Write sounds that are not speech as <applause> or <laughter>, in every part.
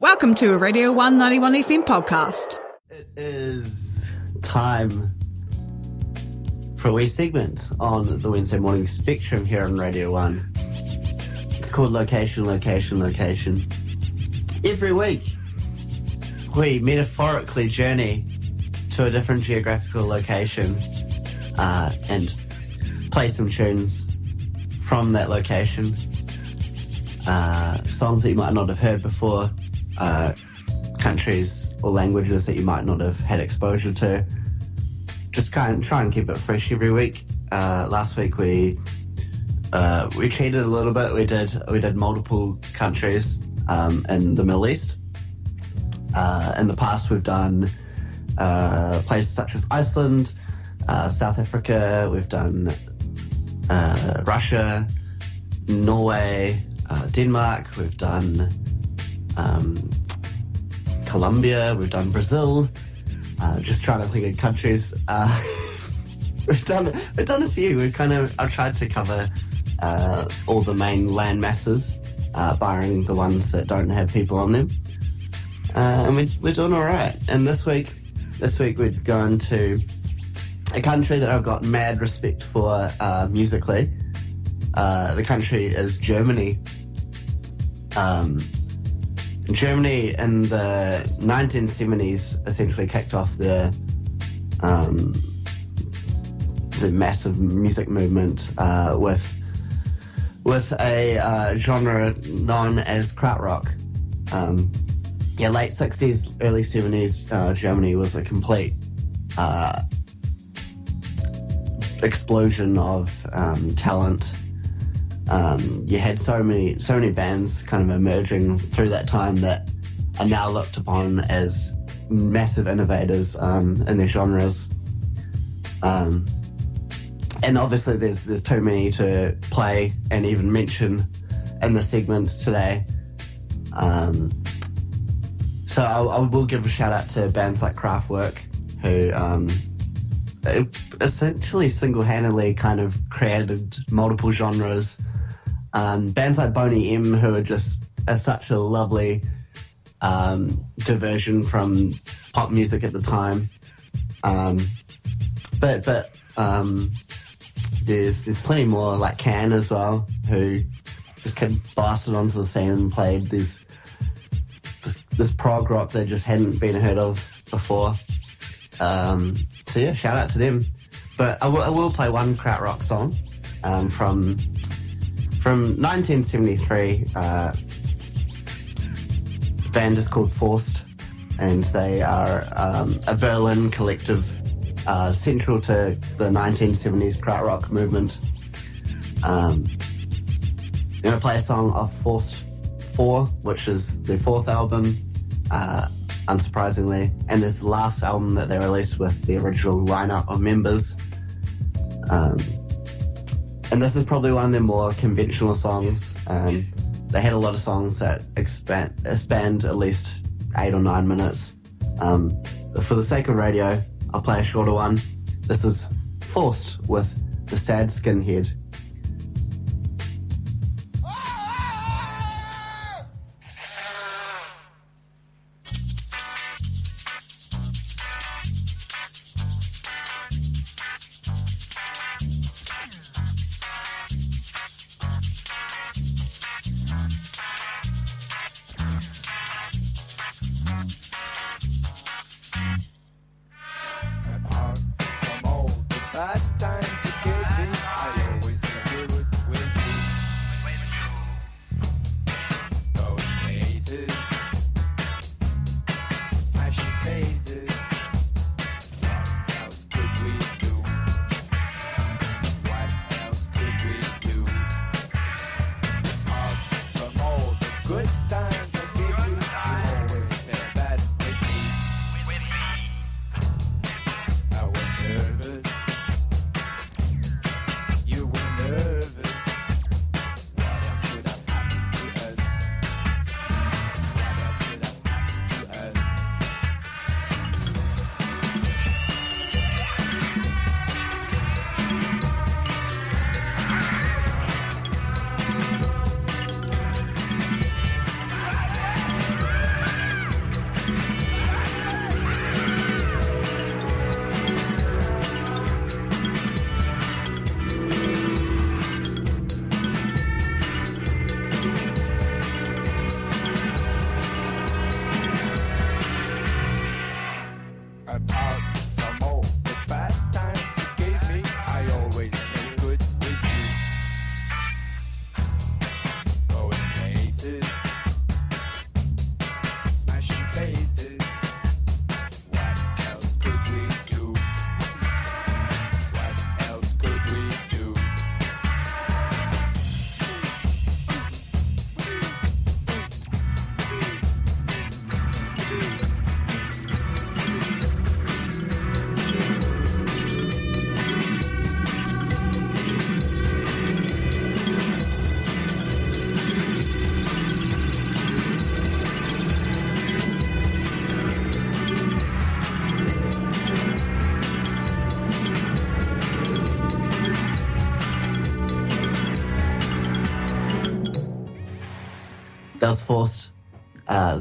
Welcome to a Radio 191 FM podcast. It is time for a wee segment on the Wednesday morning spectrum here on Radio 1. It's called Location, Location, Location. Every week, we metaphorically journey to a different geographical location uh, and play some tunes from that location. Uh, songs that you might not have heard before, uh, countries or languages that you might not have had exposure to. Just kind of try and keep it fresh every week. Uh, last week we uh, we cheated a little bit. We did we did multiple countries um, in the Middle East. Uh, in the past, we've done uh, places such as Iceland, uh, South Africa. We've done Russia, Norway, Denmark. We've done um, Colombia. We've done Brazil. Uh, just trying to think of countries. Uh, <laughs> we've done we've done a few. We've kind of I've tried to cover uh, all the main land masses, uh, barring the ones that don't have people on them. Uh, and we're, we're doing all right. And this week, this week we're going to a country that I've got mad respect for uh, musically. The country is Germany. Um, Germany in the 1970s essentially kicked off the um, the massive music movement uh, with with a uh, genre known as krautrock. Um, yeah, late 60s, early 70s, uh, Germany was a complete uh, explosion of um, talent. Um, you had so many, so many bands kind of emerging through that time that are now looked upon as massive innovators um, in their genres. Um, and obviously, there's there's too many to play and even mention in the segment today. Um, so I, I will give a shout out to bands like Kraftwerk, who um, essentially single-handedly kind of created multiple genres. Um, bands like Boney M, who are just are such a lovely um, diversion from pop music at the time. Um, but but um, there's there's plenty more like Can as well, who just kept blasted onto the scene and played this, this prog rock that just hadn't been heard of before. Um, so yeah, shout out to them. But I will, will play one krautrock song um, from from 1973. Uh, the band is called Faust, and they are um, a Berlin collective uh, central to the 1970s krautrock movement. Um, I'm going to play a song off Faust 4, which is their fourth album, uh, unsurprisingly, and it's the last album that they released with the original lineup of members. Um, and this is probably one of their more conventional songs. Um, they had a lot of songs that expand, spanned at least eight or nine minutes. Um, for the sake of radio, I'll play a shorter one. This is Faust with The Sad Skinhead.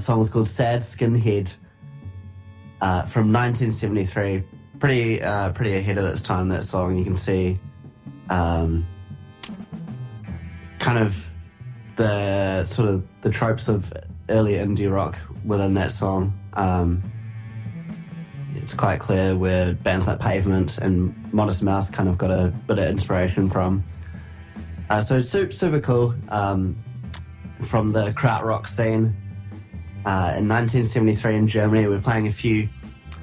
The song was called Sad Skinhead uh, from 1973. Pretty, uh, pretty ahead of its time, that song. You can see um, kind of the sort of the tropes of early indie rock within that song. Um, it's quite clear where bands like Pavement and Modest Mouse kind of got a bit of inspiration from. Uh, so it's super, super cool um, from the krautrock scene. Uh, in 1973 in Germany, we're playing a few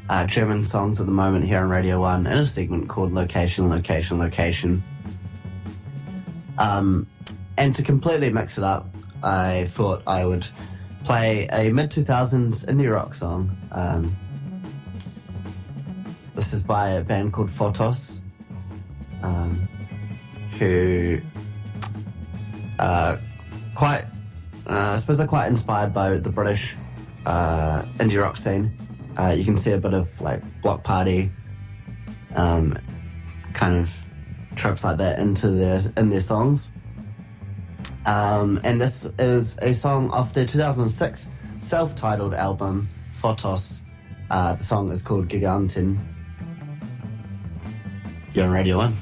uh, German songs at the moment here on Radio 1 in a segment called Location, Location, Location. Um, and to completely mix it up, I thought I would play a mid 2000s indie rock song. Um, this is by a band called Fotos, um, who uh, quite, I suppose they're quite inspired by the British uh, indie rock scene. Uh, you can see a bit of like Bloc Party, um, kind of tropes like that into their in their songs. Um, and this is a song off their 2006 self-titled album Fotos. Uh, the song is called Giganten. You're on Radio 1.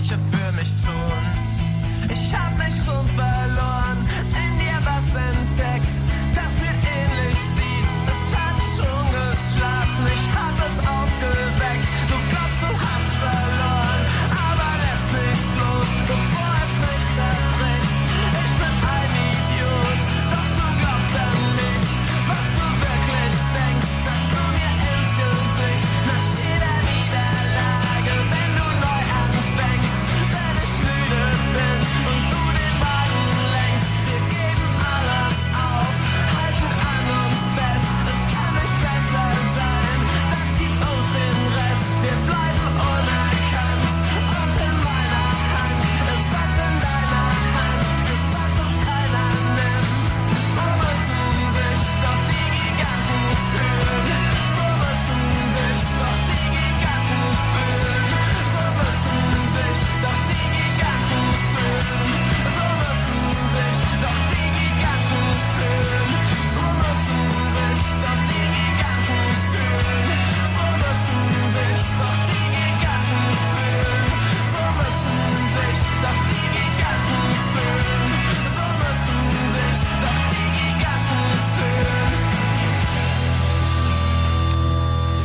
Gleiche für mich tun. Ich hab mich schon verloren, in dir was entdeckt,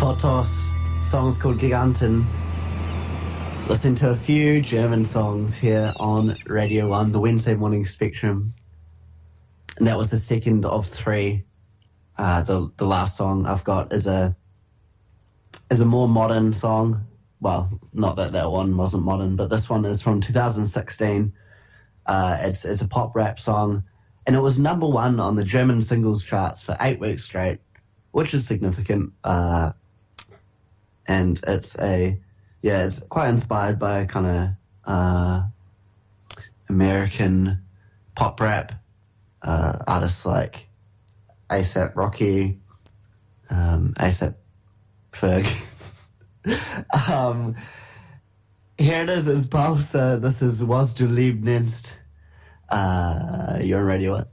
Fotos. Song's called Giganten. Listen to a few German songs here on Radio 1, the Wednesday morning spectrum. And that was the second of three. Uh, the the last song I've got is a is a more modern song. Well, not that that one wasn't modern, but this one is from 2016. Uh, it's it's a pop rap song, and it was number one on the German singles charts for eight weeks straight, which is significant. Uh, and it's a yeah, it's quite inspired by kind of uh, American pop rap uh, artists like ASAP Rocky, um, ASAP Ferg. <laughs> um, here it is, it's Bausa. This is Was Du Liebe nennst. Uh, you're on Radio 1.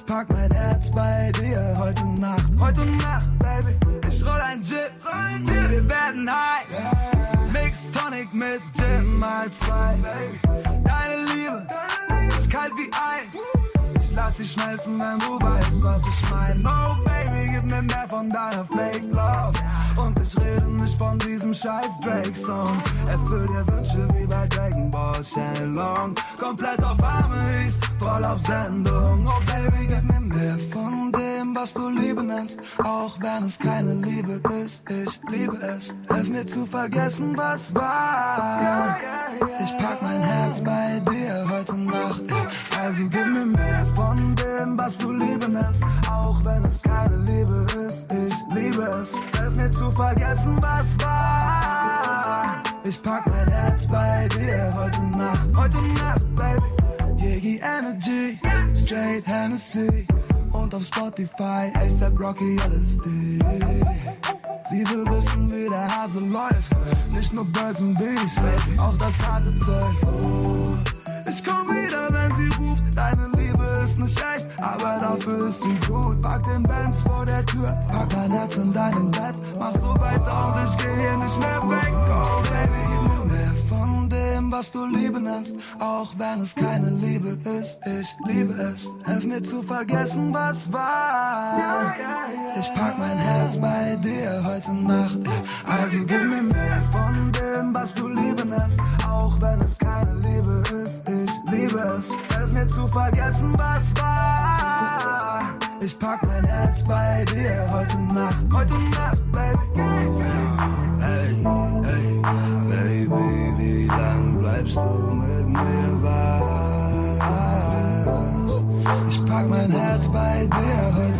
Ich pack mein Herz bei dir heute Nacht. Heute Nacht, Baby. Ich roll ein Jet, wir werden high. Mix Tonic mit Gin mal zwei. Deine Liebe ist kalt wie Eis. Lass dich schmelzen, wenn du weißt, was ich mein. Oh Baby, gib mir mehr von deiner Fake Love. Und ich rede nicht von diesem scheiß Drake-Song. Erfüll dir Wünsche wie bei Dragon Ball Shenlong. Komplett auf Arme ist voll auf Sendung. Oh Baby, gib mir mehr von dem, was du Liebe nennst. Auch wenn es keine Liebe ist, ich liebe es. Hilf mir zu vergessen, was war. Ich pack mein Herz bei dir es. Hilf mir zu vergessen, was war. Ich pack mein Herz bei dir heute Nacht. Heute Nacht, Baby. Yegi Energy, Straight Hennessy und auf Spotify ASAP Rocky LSD. Sie will wissen, wie der Hase läuft, nicht nur Birds and Bees, auch das harte Zeug. Ich komm wieder, wenn sie ruft, deine Liebe ist nicht echt, aber dafür ist sie gut. Pack den Benz vor der Tür, pack mein Herz in deinem Bett, mach so weiter und ich geh hier nicht mehr weg. Oh Baby, gib mir mehr von dem, was du Liebe nennst, auch wenn es keine Liebe ist. Ich liebe es, hilf mir zu vergessen, was war. Ich pack mein Herz bei dir heute Nacht. Also gib mir mehr von dem, was du Liebe nennst, auch wenn es keine Liebe ist. Ich liebe es, hilf mir zu vergessen, was war. Ich pack mein Herz bei dir heute Nacht, heute Nacht, Baby. Oh, hey, hey, Baby, wie lang bleibst du mit mir wach? Ich pack mein Herz bei dir heute